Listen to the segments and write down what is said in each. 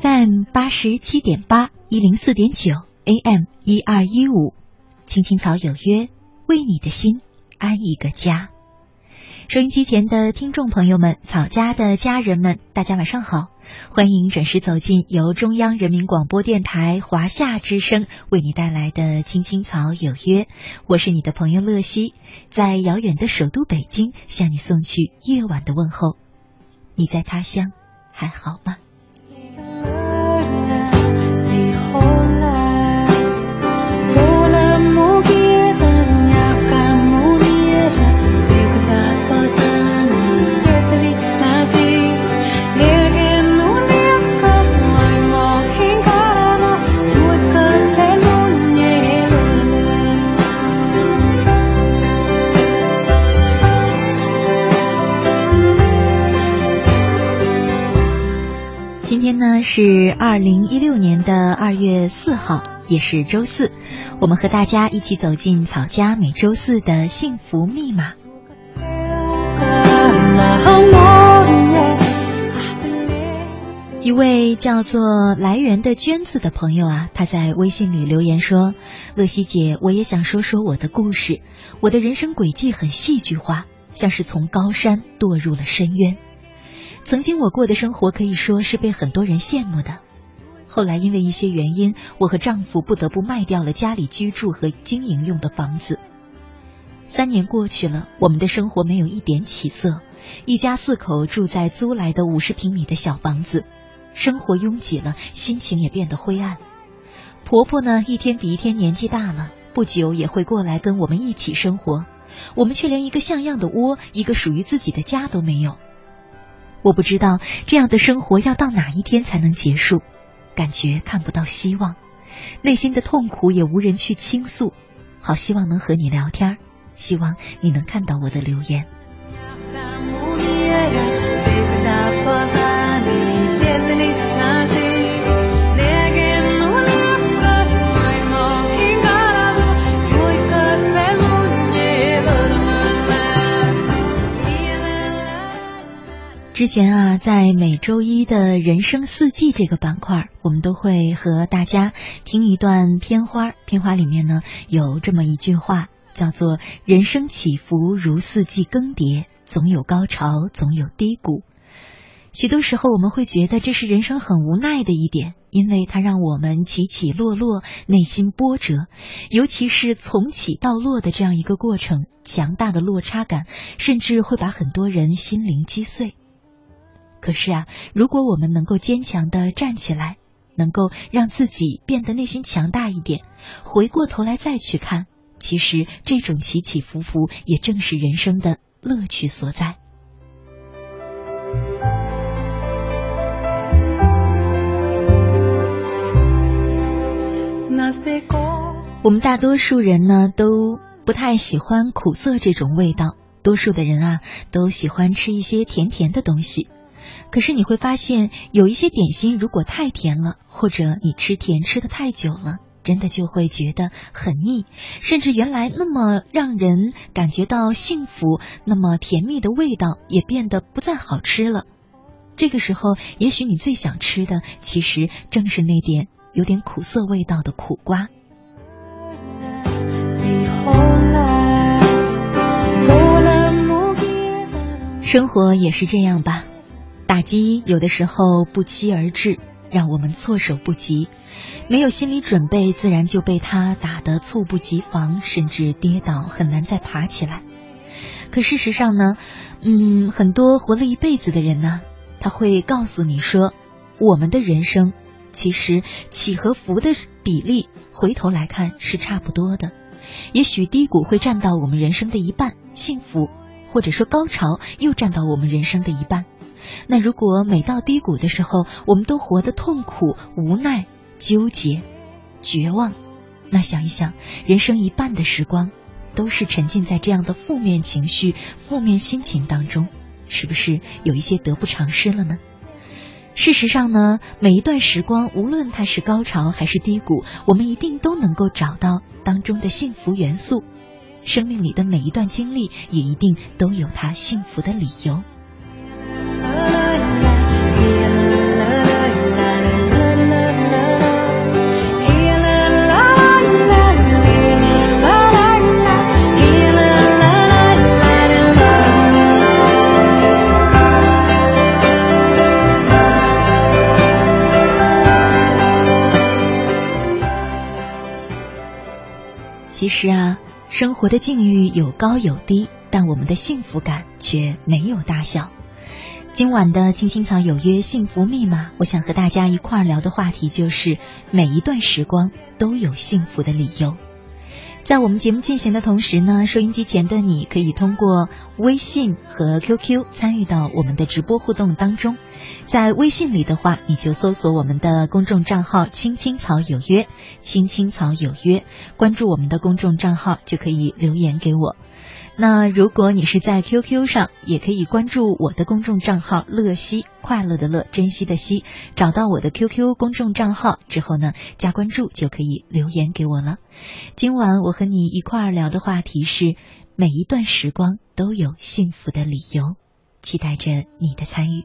FM 八十七点八一零四点九 AM 一二一五，青青草有约，为你的心安一个家。收音机前的听众朋友们，草家的家人们，大家晚上好！欢迎准时走进由中央人民广播电台华夏之声为你带来的《青青草有约》，我是你的朋友乐西，在遥远的首都北京向你送去夜晚的问候。你在他乡还好吗？呢是二零一六年的二月四号，也是周四。我们和大家一起走进草家每周四的幸福密码。一位叫做来源的娟子的朋友啊，他在微信里留言说：“乐西姐，我也想说说我的故事。我的人生轨迹很戏剧化，像是从高山堕入了深渊。”曾经我过的生活可以说是被很多人羡慕的，后来因为一些原因，我和丈夫不得不卖掉了家里居住和经营用的房子。三年过去了，我们的生活没有一点起色，一家四口住在租来的五十平米的小房子，生活拥挤了，心情也变得灰暗。婆婆呢，一天比一天年纪大了，不久也会过来跟我们一起生活，我们却连一个像样的窝，一个属于自己的家都没有。我不知道这样的生活要到哪一天才能结束，感觉看不到希望，内心的痛苦也无人去倾诉，好希望能和你聊天，希望你能看到我的留言。之前啊，在每周一的人生四季这个板块，我们都会和大家听一段片花。片花里面呢，有这么一句话，叫做“人生起伏如四季更迭，总有高潮，总有低谷”。许多时候，我们会觉得这是人生很无奈的一点，因为它让我们起起落落，内心波折，尤其是从起到落的这样一个过程，强大的落差感，甚至会把很多人心灵击碎。可是啊，如果我们能够坚强的站起来，能够让自己变得内心强大一点，回过头来再去看，其实这种起起伏伏也正是人生的乐趣所在。我们大多数人呢都不太喜欢苦涩这种味道，多数的人啊都喜欢吃一些甜甜的东西。可是你会发现，有一些点心如果太甜了，或者你吃甜吃的太久了，真的就会觉得很腻，甚至原来那么让人感觉到幸福、那么甜蜜的味道，也变得不再好吃了。这个时候，也许你最想吃的，其实正是那点有点苦涩味道的苦瓜。生活也是这样吧。打击有的时候不期而至，让我们措手不及，没有心理准备，自然就被他打得猝不及防，甚至跌倒，很难再爬起来。可事实上呢，嗯，很多活了一辈子的人呢，他会告诉你说，我们的人生其实起和伏的比例，回头来看是差不多的。也许低谷会占到我们人生的一半，幸福或者说高潮又占到我们人生的一半。那如果每到低谷的时候，我们都活得痛苦、无奈、纠结、绝望，那想一想，人生一半的时光都是沉浸在这样的负面情绪、负面心情当中，是不是有一些得不偿失了呢？事实上呢，每一段时光，无论它是高潮还是低谷，我们一定都能够找到当中的幸福元素。生命里的每一段经历，也一定都有它幸福的理由。是啊，生活的境遇有高有低，但我们的幸福感却没有大小。今晚的青青草有约幸福密码，我想和大家一块儿聊的话题就是每一段时光都有幸福的理由。在我们节目进行的同时呢，收音机前的你可以通过微信和 QQ 参与到我们的直播互动当中。在微信里的话，你就搜索我们的公众账号“青青草有约”，“青青草有约”，关注我们的公众账号就可以留言给我。那如果你是在 QQ 上，也可以关注我的公众账号“乐西”，快乐的乐，珍惜的惜。找到我的 QQ 公众账号之后呢，加关注就可以留言给我了。今晚我和你一块儿聊的话题是：每一段时光都有幸福的理由，期待着你的参与。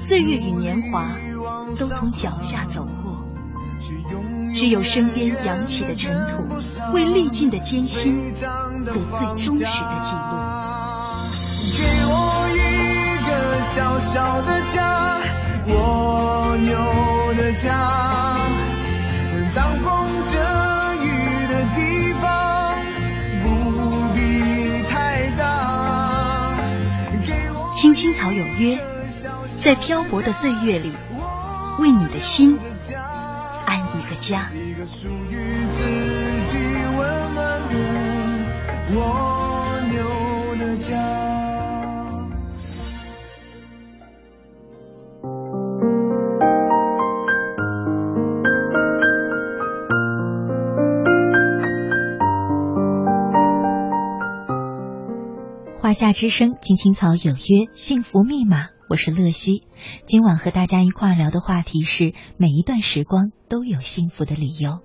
岁月与年华都从脚下走过，只有身边扬起的尘土，为历尽的艰辛做最忠实的记录。给我一个小小的家，蜗牛的家，当风遮雨的地方，不必太大。青青草有约。在漂泊的岁月里，为你的心安一个家。华夏之声，青青草有约，幸福密码。我是乐西，今晚和大家一块聊的话题是：每一段时光都有幸福的理由。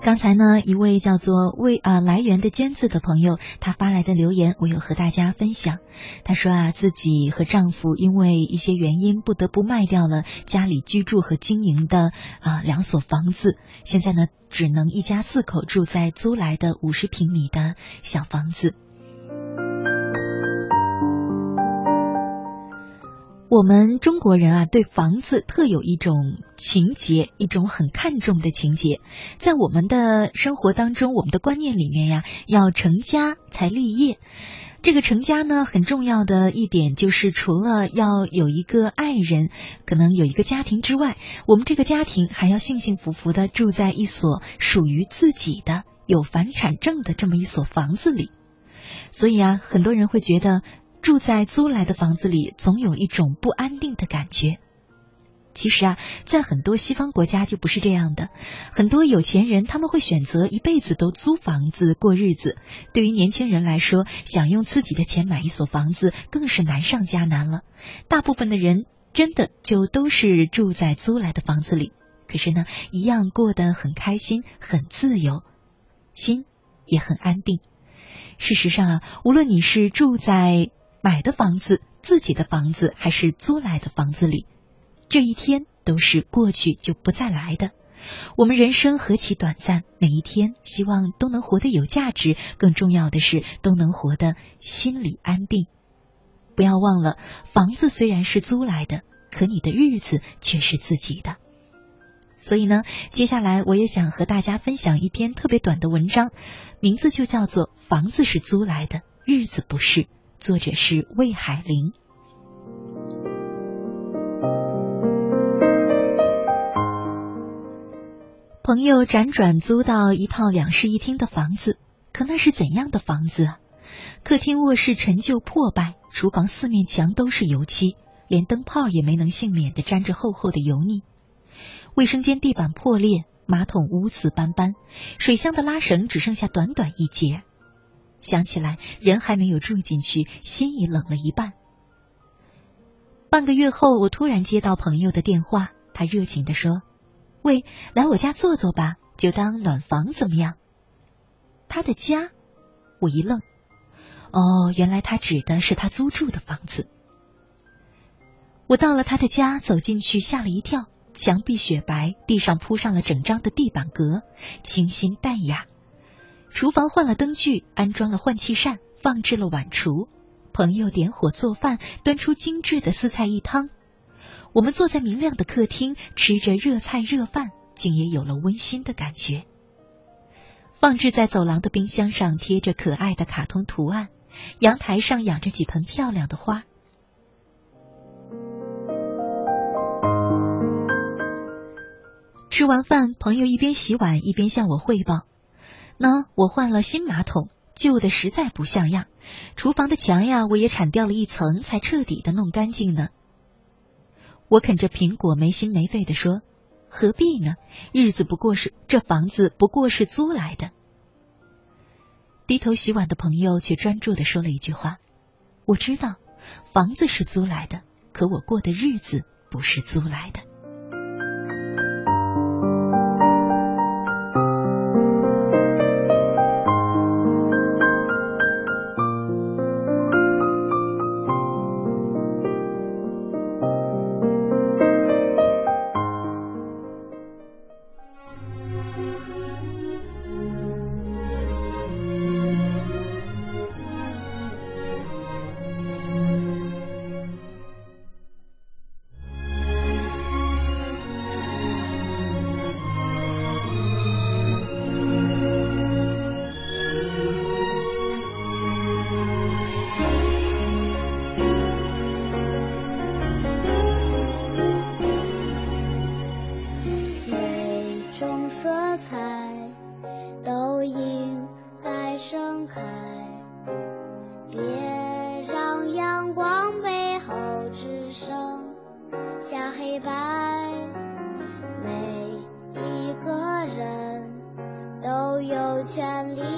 刚才呢，一位叫做“为啊来源”的娟子的朋友，她发来的留言，我有和大家分享。她说啊，自己和丈夫因为一些原因，不得不卖掉了家里居住和经营的啊两所房子，现在呢，只能一家四口住在租来的五十平米的小房子。我们中国人啊，对房子特有一种情节，一种很看重的情节。在我们的生活当中，我们的观念里面呀，要成家才立业。这个成家呢，很重要的一点就是，除了要有一个爱人，可能有一个家庭之外，我们这个家庭还要幸幸福福的住在一所属于自己的有房产证的这么一所房子里。所以啊，很多人会觉得。住在租来的房子里，总有一种不安定的感觉。其实啊，在很多西方国家就不是这样的。很多有钱人他们会选择一辈子都租房子过日子。对于年轻人来说，想用自己的钱买一所房子更是难上加难了。大部分的人真的就都是住在租来的房子里，可是呢，一样过得很开心、很自由，心也很安定。事实上啊，无论你是住在买的房子，自己的房子还是租来的房子里，这一天都是过去就不再来的。我们人生何其短暂，每一天希望都能活得有价值，更重要的是都能活得心里安定。不要忘了，房子虽然是租来的，可你的日子却是自己的。所以呢，接下来我也想和大家分享一篇特别短的文章，名字就叫做《房子是租来的，日子不是》。作者是魏海玲。朋友辗转租到一套两室一厅的房子，可那是怎样的房子啊？客厅、卧室陈旧破败，厨房四面墙都是油漆，连灯泡也没能幸免的沾着厚厚的油腻。卫生间地板破裂，马桶污渍斑斑，水箱的拉绳只剩下短短一截。想起来，人还没有住进去，心已冷了一半。半个月后，我突然接到朋友的电话，他热情的说：“喂，来我家坐坐吧，就当暖房怎么样？”他的家，我一愣。哦，原来他指的是他租住的房子。我到了他的家，走进去吓了一跳，墙壁雪白，地上铺上了整张的地板革，清新淡雅。厨房换了灯具，安装了换气扇，放置了碗橱。朋友点火做饭，端出精致的四菜一汤。我们坐在明亮的客厅，吃着热菜热饭，竟也有了温馨的感觉。放置在走廊的冰箱上贴着可爱的卡通图案。阳台上养着几盆漂亮的花。吃完饭，朋友一边洗碗一边向我汇报：“那我换了新马桶，旧的实在不像样。厨房的墙呀，我也铲掉了一层，才彻底的弄干净呢。”我啃着苹果，没心没肺的说：“何必呢？日子不过是这房子不过是租来的。”低头洗碗的朋友却专注的说了一句话：“我知道，房子是租来的，可我过的日子不是租来的。”权利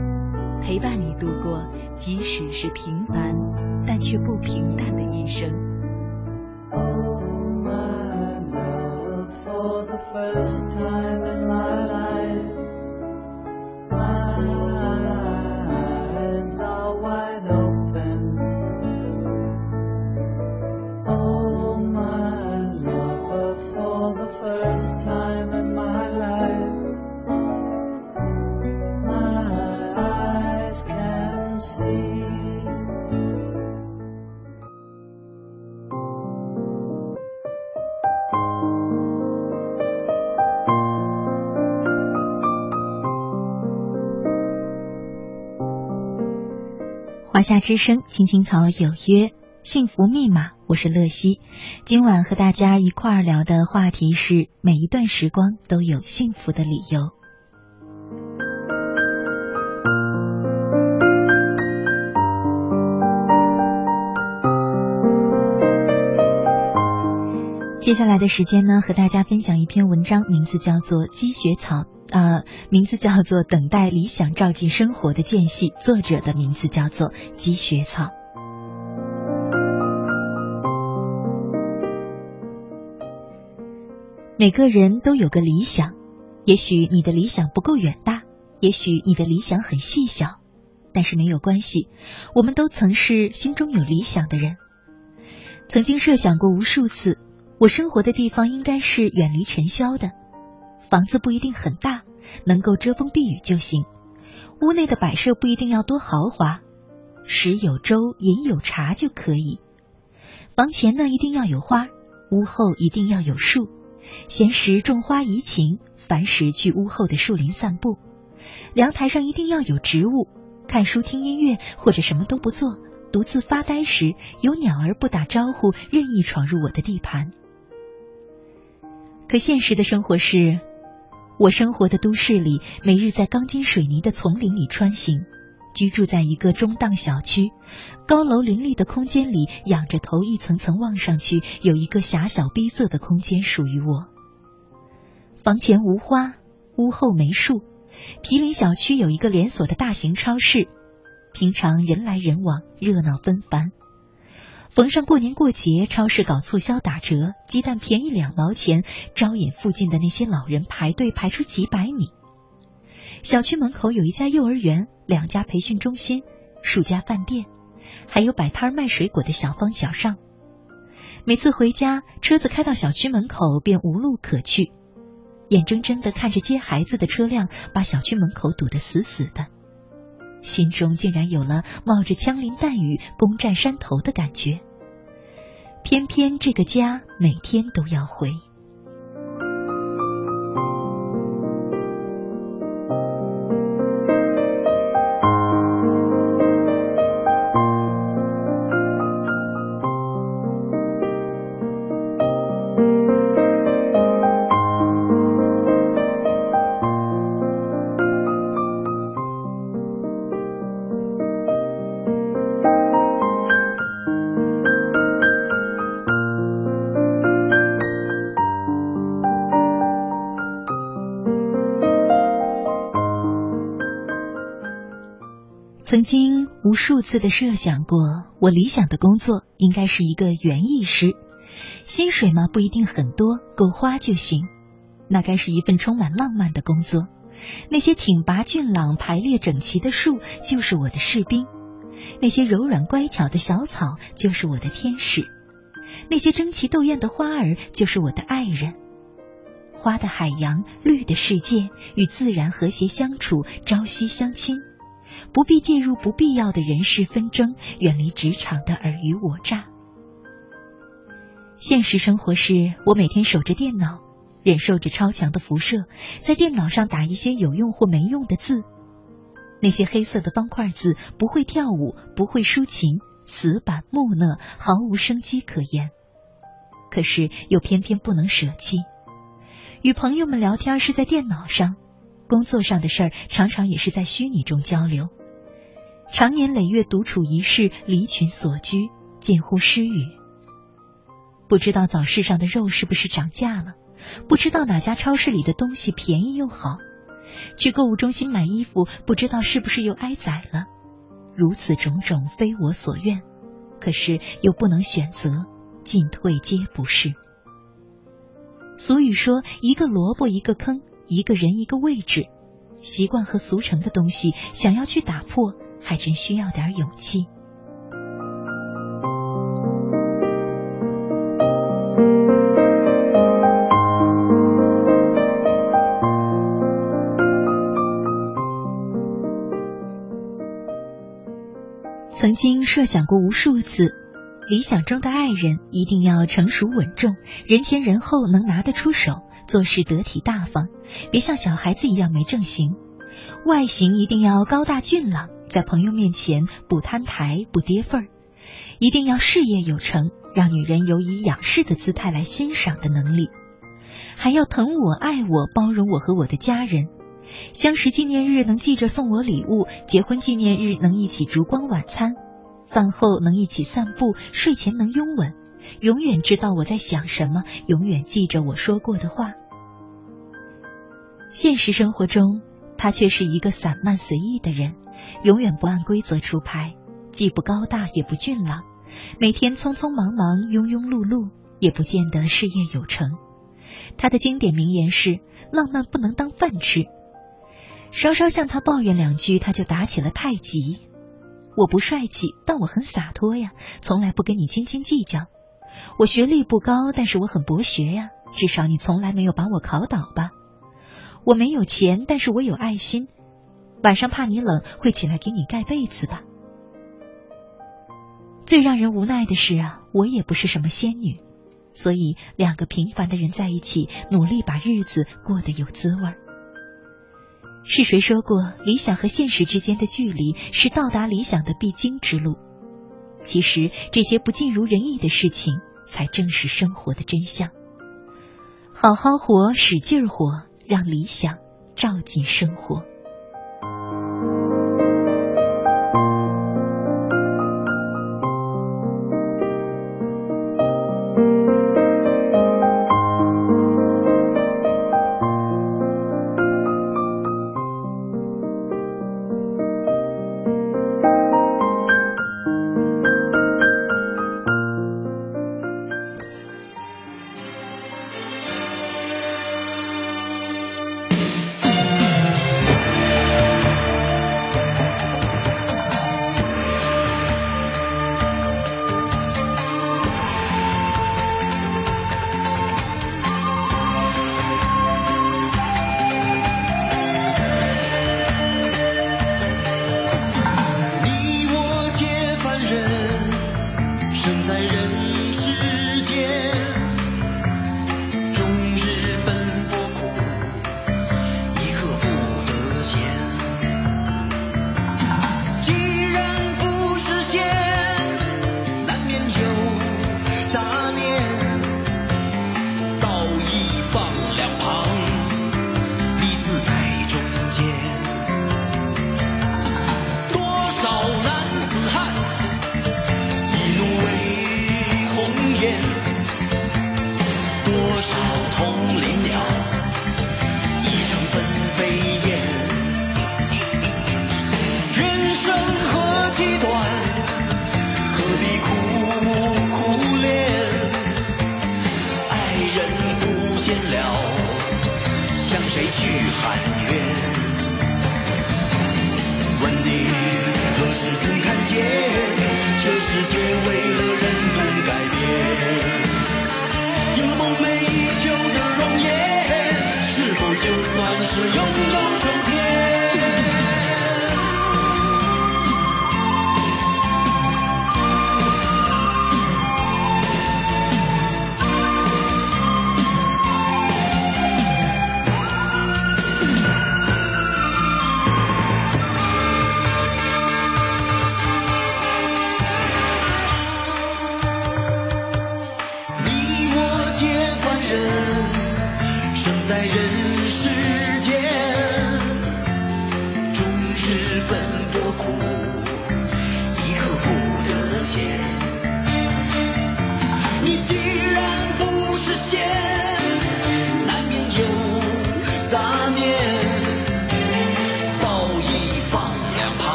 陪伴你度过，即使是平凡。但却不平淡的一生。之声，青青草有约，幸福密码，我是乐西。今晚和大家一块儿聊的话题是：每一段时光都有幸福的理由。接下来的时间呢，和大家分享一篇文章，名字叫做《积雪草》。呃，名字叫做《等待理想照进生活的间隙》，作者的名字叫做积雪草。每个人都有个理想，也许你的理想不够远大，也许你的理想很细小，但是没有关系，我们都曾是心中有理想的人，曾经设想过无数次，我生活的地方应该是远离尘嚣的。房子不一定很大，能够遮风避雨就行。屋内的摆设不一定要多豪华，食有粥，饮有茶就可以。房前呢一定要有花，屋后一定要有树。闲时种花怡情，烦时去屋后的树林散步。阳台上一定要有植物，看书、听音乐或者什么都不做，独自发呆时，有鸟儿不打招呼，任意闯入我的地盘。可现实的生活是。我生活的都市里，每日在钢筋水泥的丛林里穿行，居住在一个中档小区，高楼林立的空间里，仰着头一层层望上去，有一个狭小逼仄的空间属于我。房前无花，屋后没树，毗邻小区有一个连锁的大型超市，平常人来人往，热闹纷繁。逢上过年过节，超市搞促销打折，鸡蛋便宜两毛钱，招引附近的那些老人排队排出几百米。小区门口有一家幼儿园，两家培训中心，数家饭店，还有摆摊卖水果的小方小尚。每次回家，车子开到小区门口便无路可去，眼睁睁的看着接孩子的车辆把小区门口堵得死死的。心中竟然有了冒着枪林弹雨攻占山头的感觉，偏偏这个家每天都要回。次的设想过，我理想的工作应该是一个园艺师，薪水嘛不一定很多，够花就行。那该是一份充满浪漫的工作。那些挺拔俊朗、排列整齐的树就是我的士兵，那些柔软乖巧的小草就是我的天使，那些争奇斗艳的花儿就是我的爱人。花的海洋，绿的世界，与自然和谐相处，朝夕相亲，不必介入不必要的人事纷争，远离职场的尔虞我诈。现实生活是我每天守着电脑。忍受着超强的辐射，在电脑上打一些有用或没用的字，那些黑色的方块字不会跳舞，不会抒情，死板木讷，毫无生机可言。可是又偏偏不能舍弃。与朋友们聊天是在电脑上，工作上的事儿常常也是在虚拟中交流。长年累月独处一室，离群所居，近乎失语。不知道早市上的肉是不是涨价了？不知道哪家超市里的东西便宜又好，去购物中心买衣服，不知道是不是又挨宰了。如此种种非我所愿，可是又不能选择，进退皆不是。俗语说：“一个萝卜一个坑，一个人一个位置。”习惯和俗成的东西，想要去打破，还真需要点勇气。曾经设想过无数次，理想中的爱人一定要成熟稳重，人前人后能拿得出手，做事得体大方，别像小孩子一样没正形。外形一定要高大俊朗，在朋友面前不摊台不跌份儿。一定要事业有成，让女人有以仰视的姿态来欣赏的能力。还要疼我爱我包容我和我的家人。相识纪念日能记着送我礼物，结婚纪念日能一起烛光晚餐，饭后能一起散步，睡前能拥吻，永远知道我在想什么，永远记着我说过的话。现实生活中，他却是一个散漫随意的人，永远不按规则出牌，既不高大也不俊朗，每天匆匆忙忙、庸庸碌碌，也不见得事业有成。他的经典名言是：“浪漫不能当饭吃。”稍稍向他抱怨两句，他就打起了太极。我不帅气，但我很洒脱呀，从来不跟你斤斤计较。我学历不高，但是我很博学呀，至少你从来没有把我考倒吧。我没有钱，但是我有爱心。晚上怕你冷，会起来给你盖被子吧。最让人无奈的是啊，我也不是什么仙女，所以两个平凡的人在一起，努力把日子过得有滋味儿。是谁说过，理想和现实之间的距离是到达理想的必经之路？其实，这些不尽如人意的事情，才正是生活的真相。好好活，使劲儿活，让理想照进生活。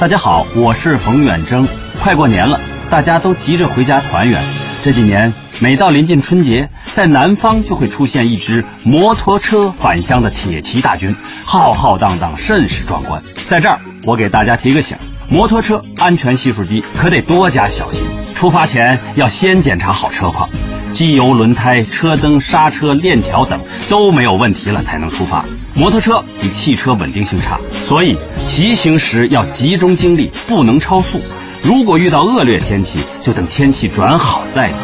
大家好，我是冯远征。快过年了，大家都急着回家团圆。这几年，每到临近春节，在南方就会出现一支摩托车返乡的铁骑大军，浩浩荡荡，甚是壮观。在这儿，我给大家提个醒：摩托车安全系数低，可得多加小心。出发前要先检查好车况，机油、轮胎、车灯、刹车、链条等都没有问题了才能出发。摩托车比汽车稳定性差，所以骑行时要集中精力，不能超速。如果遇到恶劣天气，就等天气转好再走。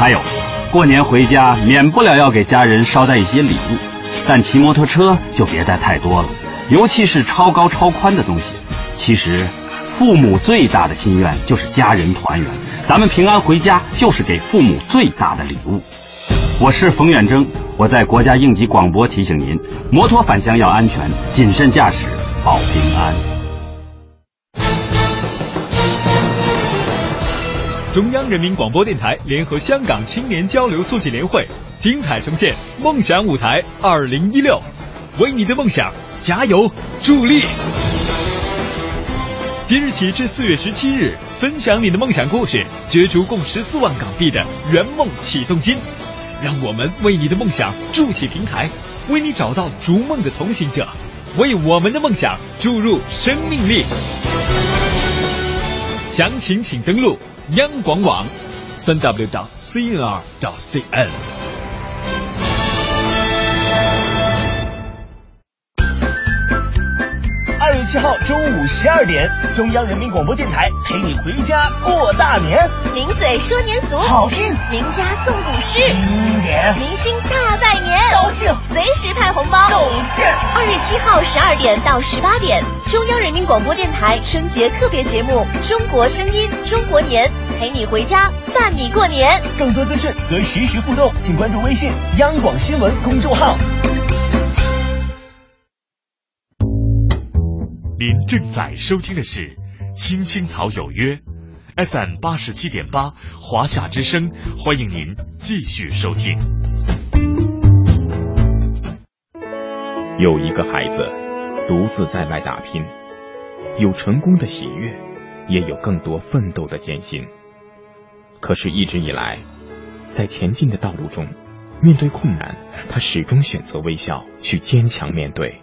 还有，过年回家免不了要给家人捎带一些礼物，但骑摩托车就别带太多了，尤其是超高超宽的东西。其实，父母最大的心愿就是家人团圆，咱们平安回家就是给父母最大的礼物。我是冯远征，我在国家应急广播提醒您：摩托返乡要安全，谨慎驾驶保平安。中央人民广播电台联合香港青年交流促进联会，精彩呈现《梦想舞台二零一六》，为你的梦想加油助力。即日起至四月十七日，分享你的梦想故事，角逐共十四万港币的圆梦启动金。让我们为你的梦想筑起平台，为你找到逐梦的同行者，为我们的梦想注入生命力。详情请登录央广网，三 w 到 cnr 到 cn。七号中午十二点，中央人民广播电台陪你回家过大年，名嘴说年俗，好听，名家诵古诗，经典，明星大拜年，高兴，随时派红包，够劲儿。二月七号十二点到十八点，中央人民广播电台春节特别节目《中国声音中国年》，陪你回家伴你过年。更多资讯和实时互动，请关注微信央广新闻公众号。您正在收听的是《青青草有约》，FM 八十七点八，华夏之声，欢迎您继续收听。有一个孩子独自在外打拼，有成功的喜悦，也有更多奋斗的艰辛。可是，一直以来，在前进的道路中，面对困难，他始终选择微笑，去坚强面对。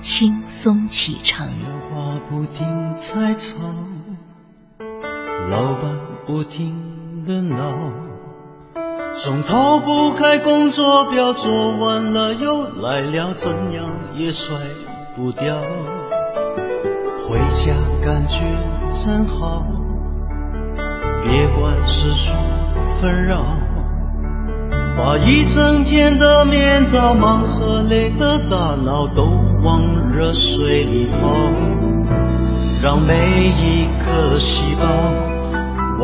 轻松启程。电话不停在吵，老板不停的闹，总逃不开工作表，做完了又来了，怎样也甩不掉。回家感觉真好，别管世俗纷扰。把一整天的面罩、忙和累的大脑都往热水里泡，让每一颗细胞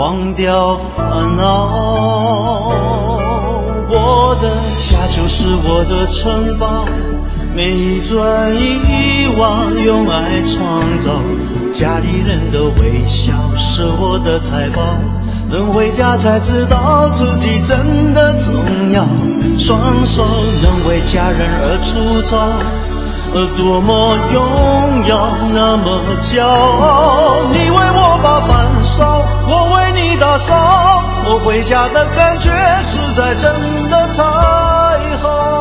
忘掉烦恼。我的家就是我的城堡，每一砖一瓦用爱创造，家里人的微笑是我的财宝。能回家才知道自己真的重要，双手能为家人而粗糙，而多么荣耀，那么骄傲。你为我把饭烧，我为你打扫，我回家的感觉实在真的太好。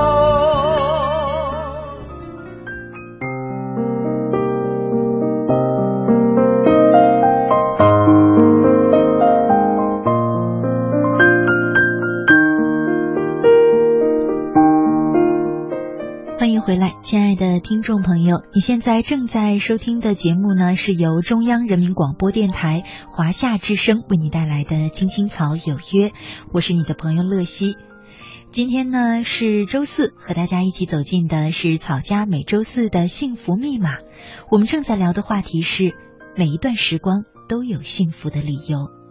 听众朋友，你现在正在收听的节目呢，是由中央人民广播电台华夏之声为你带来的《青青草有约》，我是你的朋友乐西。今天呢是周四，和大家一起走进的是草家每周四的幸福密码。我们正在聊的话题是每一段时光都有幸福的理由。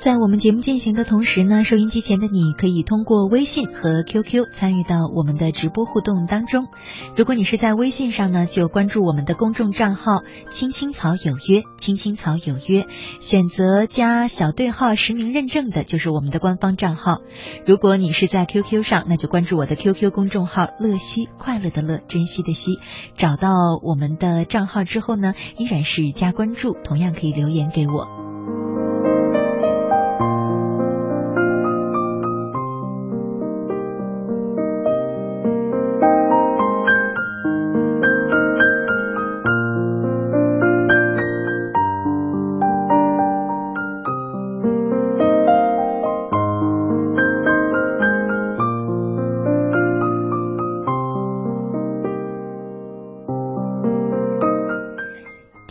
在我们节目进行的同时呢，收音机前的你可以通过微信和 QQ 参与到我们的直播互动当中。如果你是在微信上呢，就关注我们的公众账号“青青草有约”，“青青草有约”，选择加小对号实名认证的就是我们的官方账号。如果你是在 QQ 上，那就关注我的 QQ 公众号“乐西快乐的乐，珍惜的惜”，找到我们的账号之后呢，依然是加关注，同样可以留言给我。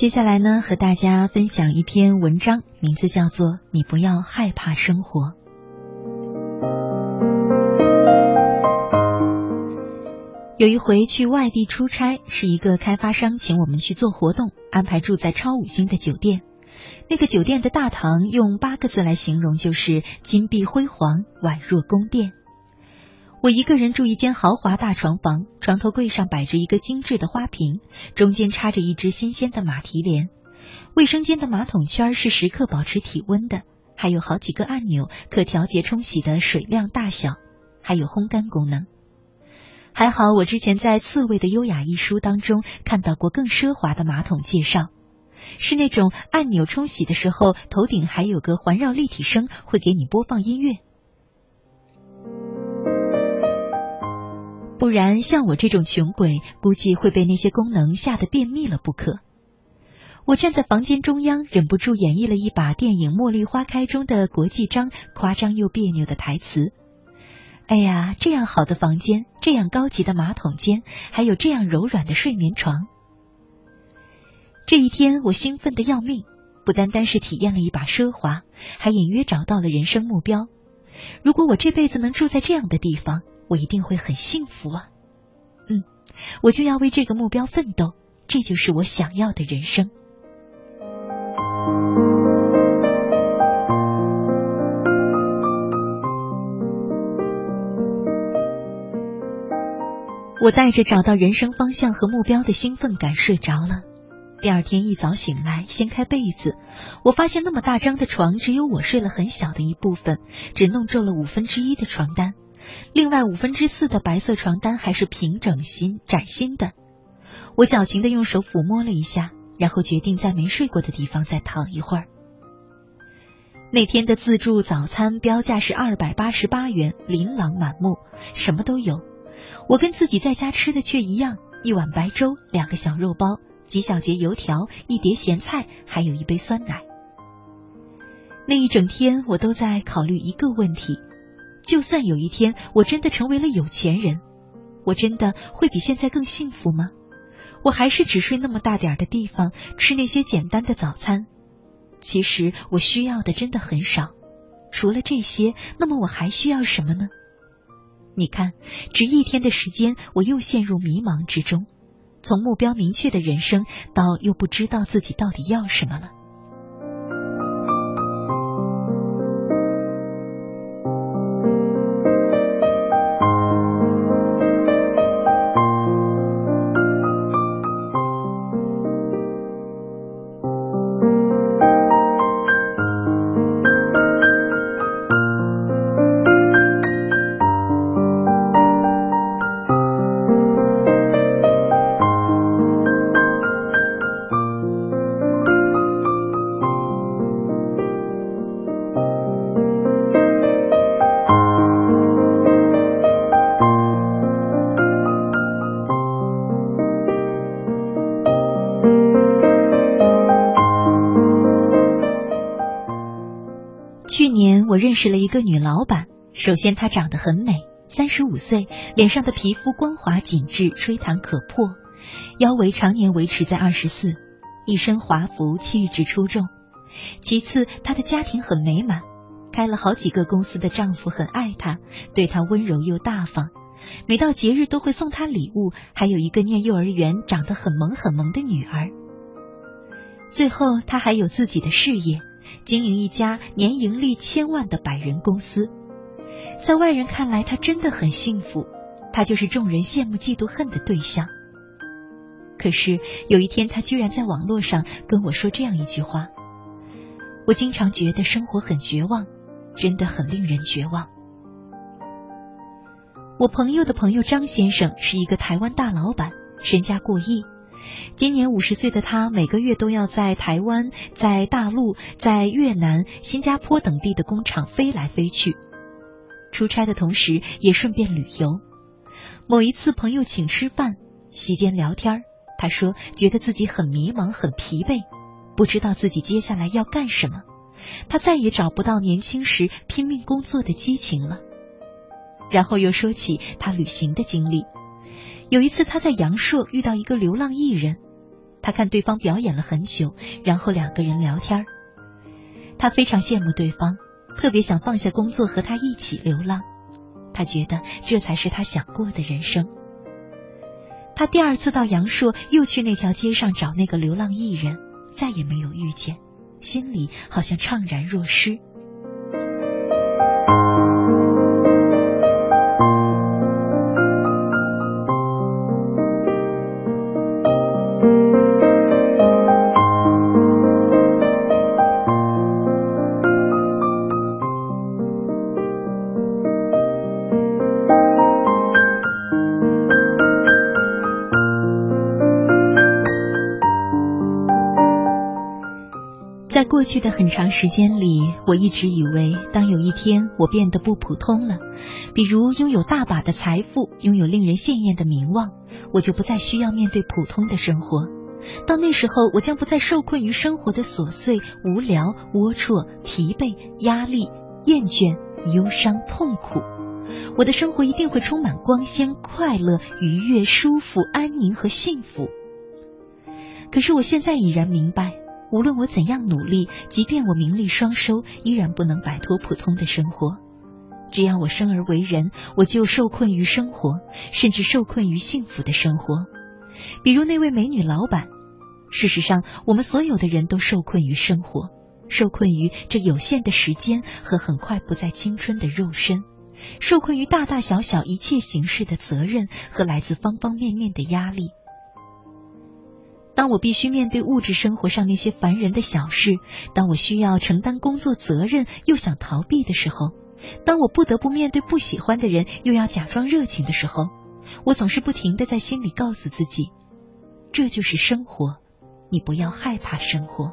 接下来呢，和大家分享一篇文章，名字叫做《你不要害怕生活》。有一回去外地出差，是一个开发商请我们去做活动，安排住在超五星的酒店。那个酒店的大堂用八个字来形容，就是金碧辉煌，宛若宫殿。我一个人住一间豪华大床房，床头柜上摆着一个精致的花瓶，中间插着一只新鲜的马蹄莲。卫生间的马桶圈是时刻保持体温的，还有好几个按钮可调节冲洗的水量大小，还有烘干功能。还好我之前在《刺猬的优雅》一书当中看到过更奢华的马桶介绍，是那种按钮冲洗的时候，头顶还有个环绕立体声，会给你播放音乐。不然像我这种穷鬼，估计会被那些功能吓得便秘了不可。我站在房间中央，忍不住演绎了一把电影《茉莉花开》中的国际章夸张又别扭的台词。哎呀，这样好的房间，这样高级的马桶间，还有这样柔软的睡眠床。这一天，我兴奋的要命，不单单是体验了一把奢华，还隐约找到了人生目标。如果我这辈子能住在这样的地方，我一定会很幸福啊！嗯，我就要为这个目标奋斗，这就是我想要的人生。我带着找到人生方向和目标的兴奋感睡着了。第二天一早醒来，掀开被子，我发现那么大张的床，只有我睡了很小的一部分，只弄皱了五分之一的床单，另外五分之四的白色床单还是平整新崭新的。我矫情的用手抚摸了一下，然后决定在没睡过的地方再躺一会儿。那天的自助早餐标价是二百八十八元，琳琅满目，什么都有。我跟自己在家吃的却一样，一碗白粥，两个小肉包，几小节油条，一碟咸菜，还有一杯酸奶。那一整天，我都在考虑一个问题：就算有一天我真的成为了有钱人，我真的会比现在更幸福吗？我还是只睡那么大点的地方，吃那些简单的早餐。其实我需要的真的很少，除了这些，那么我还需要什么呢？你看，只一天的时间，我又陷入迷茫之中，从目标明确的人生到又不知道自己到底要什么了。首先，她长得很美，三十五岁，脸上的皮肤光滑紧致，吹弹可破，腰围常年维持在二十四，一身华服，气质出众。其次，她的家庭很美满，开了好几个公司的丈夫很爱她，对她温柔又大方，每到节日都会送她礼物，还有一个念幼儿园、长得很萌很萌的女儿。最后，她还有自己的事业。经营一家年盈利千万的百人公司，在外人看来，他真的很幸福，他就是众人羡慕嫉妒恨的对象。可是有一天，他居然在网络上跟我说这样一句话：“我经常觉得生活很绝望，真的很令人绝望。”我朋友的朋友张先生是一个台湾大老板，身家过亿。今年五十岁的他，每个月都要在台湾、在大陆、在越南、新加坡等地的工厂飞来飞去，出差的同时也顺便旅游。某一次，朋友请吃饭，席间聊天，他说觉得自己很迷茫、很疲惫，不知道自己接下来要干什么。他再也找不到年轻时拼命工作的激情了。然后又说起他旅行的经历。有一次，他在阳朔遇到一个流浪艺人，他看对方表演了很久，然后两个人聊天他非常羡慕对方，特别想放下工作和他一起流浪。他觉得这才是他想过的人生。他第二次到阳朔，又去那条街上找那个流浪艺人，再也没有遇见，心里好像怅然若失。去的很长时间里，我一直以为，当有一天我变得不普通了，比如拥有大把的财富，拥有令人羡艳的名望，我就不再需要面对普通的生活。到那时候，我将不再受困于生活的琐碎、无聊、龌龊、疲惫、压力、厌倦、忧伤、痛苦。我的生活一定会充满光鲜、快乐、愉悦、舒服、安宁和幸福。可是我现在已然明白，无论我怎样努力，即便我名利双收，依然不能摆脱普通的生活。只要我生而为人，我就受困于生活，甚至受困于幸福的生活。比如那位美女老板。事实上，我们所有的人都受困于生活，受困于这有限的时间和很快不再青春的肉身，受困于大大小小一切形式的责任和来自方方面面的压力。当我必须面对物质生活上那些烦人的小事，当我需要承担工作责任又想逃避的时候，当我不得不面对不喜欢的人又要假装热情的时候，我总是不停的在心里告诉自己，这就是生活，你不要害怕生活。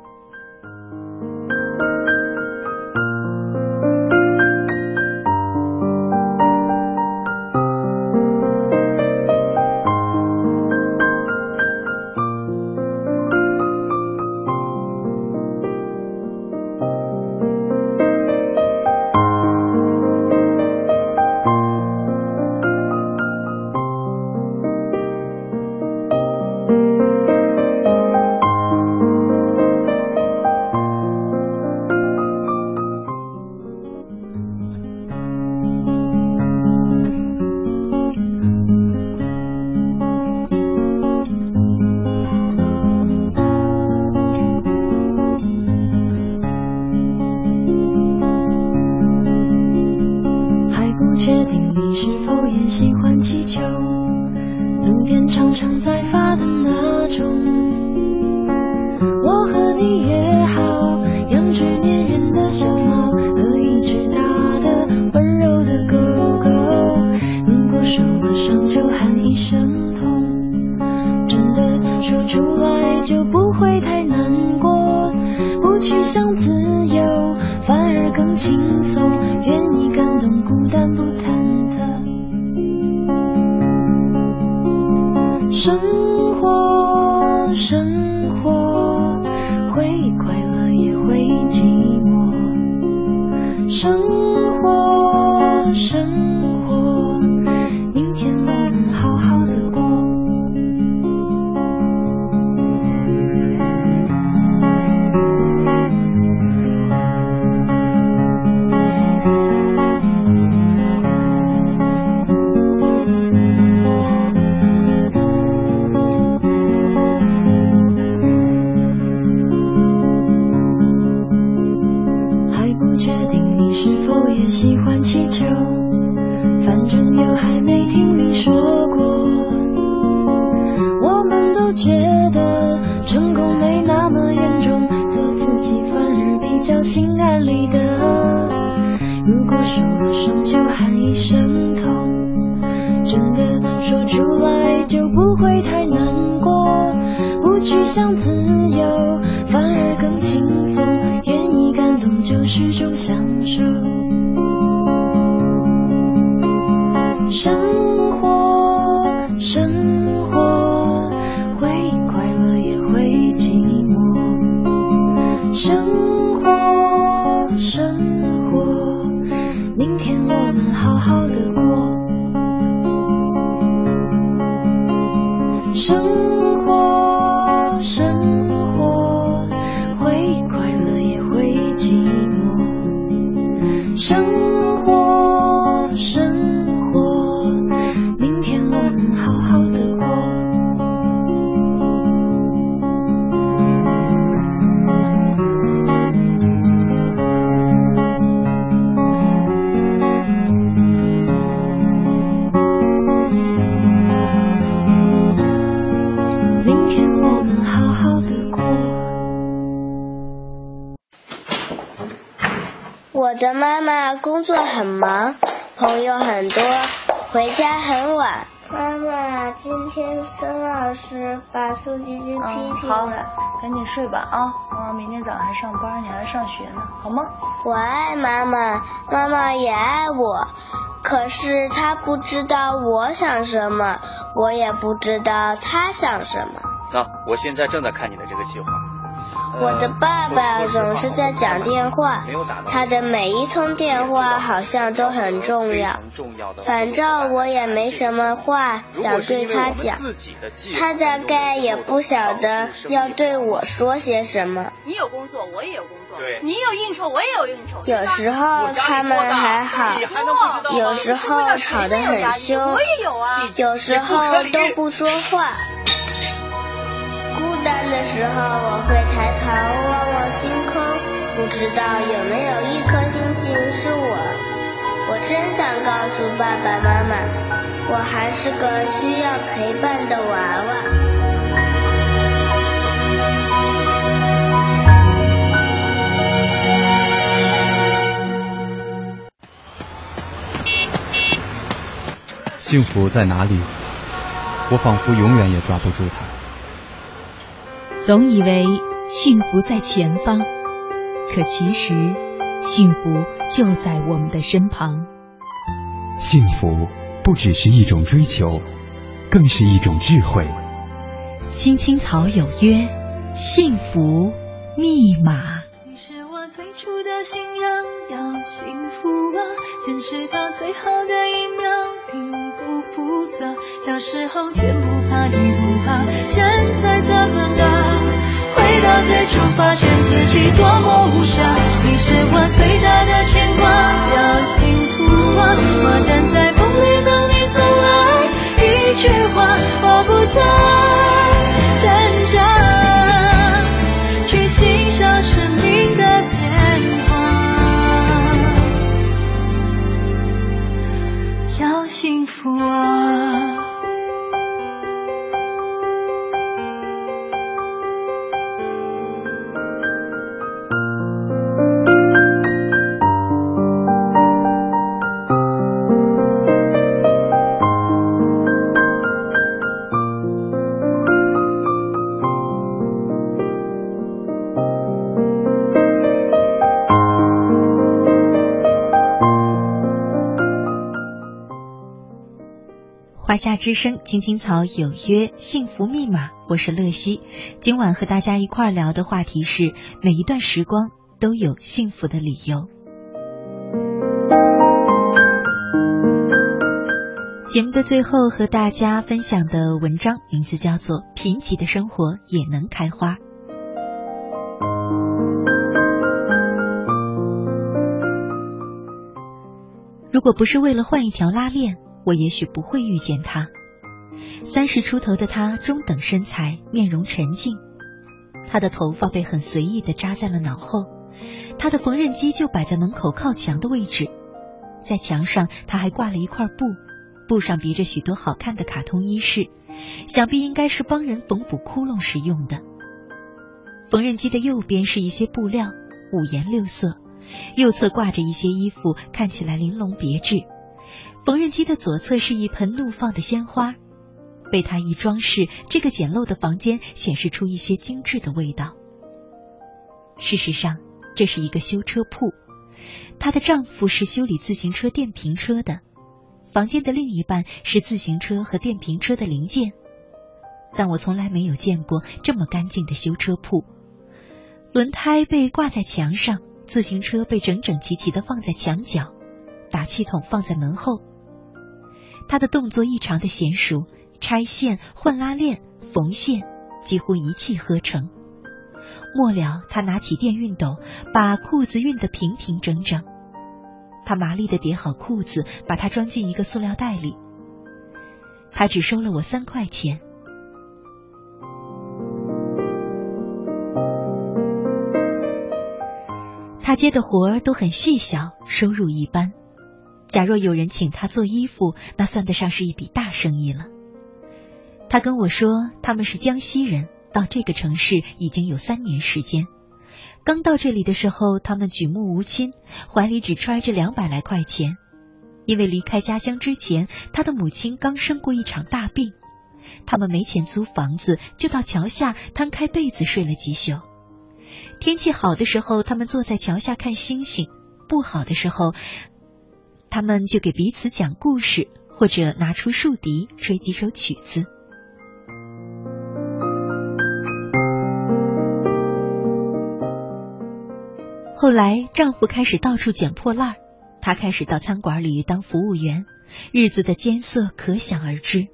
工作很忙，朋友很多，回家很晚。妈妈，今天孙老师把苏晶晶批评了。好，赶紧睡吧啊！妈妈明天早上还上班，你还上学呢，好吗？我爱妈妈，妈妈也爱我，可是她不知道我想什么，我也不知道她想什么。那我现在正在看你的这个计划。我的爸爸总是在讲电话，他的每一通电话好像都很重要。反正我也没什么话想对他讲，他大概也不晓得要对我说些什么。你有工作，我也有工作；你有应酬，我也有应酬。有时候他们还好，有时候吵得很凶，我也有啊。有时候都不说话。孤单的时候，我会抬头望望星空，不知道有没有一颗星星是我。我真想告诉爸爸妈妈，我还是个需要陪伴的娃娃。幸福在哪里？我仿佛永远也抓不住它。总以为幸福在前方，可其实幸福就在我们的身旁。幸福不只是一种追求，更是一种智慧。青青草有约，幸福密码。你是我最初的信仰，要幸福啊，坚持到最后的一秒，并不复杂。小时候天不怕地不怕，现在怎么了？回到最初，发现自己多么无暇。你是我最大的牵挂，要幸福啊！我站在之声，青青草有约，幸福密码。我是乐西，今晚和大家一块聊的话题是：每一段时光都有幸福的理由。节目的最后和大家分享的文章名字叫做《贫瘠的生活也能开花》。如果不是为了换一条拉链，我也许不会遇见他。三十出头的他，中等身材，面容沉静。他的头发被很随意的扎在了脑后，他的缝纫机就摆在门口靠墙的位置，在墙上他还挂了一块布，布上别着许多好看的卡通衣饰，想必应该是帮人缝补窟窿时用的。缝纫机的右边是一些布料，五颜六色，右侧挂着一些衣服，看起来玲珑别致。缝纫机的左侧是一盆怒放的鲜花，被他一装饰，这个简陋的房间显示出一些精致的味道。事实上，这是一个修车铺，她的丈夫是修理自行车、电瓶车的，房间的另一半是自行车和电瓶车的零件。但我从来没有见过这么干净的修车铺，轮胎被挂在墙上，自行车被整整齐齐的放在墙角。打气筒放在门后，他的动作异常的娴熟，拆线、换拉链、缝线，几乎一气呵成。末了，他拿起电熨斗，把裤子熨得平平整整。他麻利的叠好裤子，把它装进一个塑料袋里。他只收了我三块钱。他接的活儿都很细小，收入一般。假若有人请他做衣服，那算得上是一笔大生意了。他跟我说，他们是江西人，到这个城市已经有三年时间。刚到这里的时候，他们举目无亲，怀里只揣着两百来块钱。因为离开家乡之前，他的母亲刚生过一场大病，他们没钱租房子，就到桥下摊开被子睡了几宿。天气好的时候，他们坐在桥下看星星；不好的时候，他们就给彼此讲故事，或者拿出竖笛吹几首曲子。后来，丈夫开始到处捡破烂儿。她开始到餐馆里当服务员，日子的艰涩可想而知。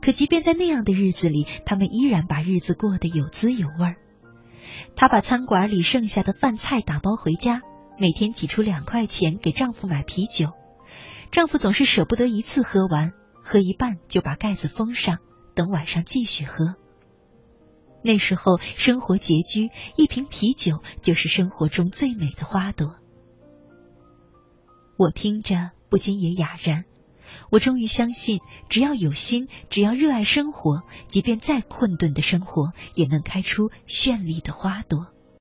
可即便在那样的日子里，他们依然把日子过得有滋有味儿。她把餐馆里剩下的饭菜打包回家，每天挤出两块钱给丈夫买啤酒。丈夫总是舍不得一次喝完，喝一半就把盖子封上，等晚上继续喝。那时候生活拮据，一瓶啤酒就是生活中最美的花朵。我听着不禁也哑然，我终于相信，只要有心，只要热爱生活，即便再困顿的生活，也能开出绚丽的花朵。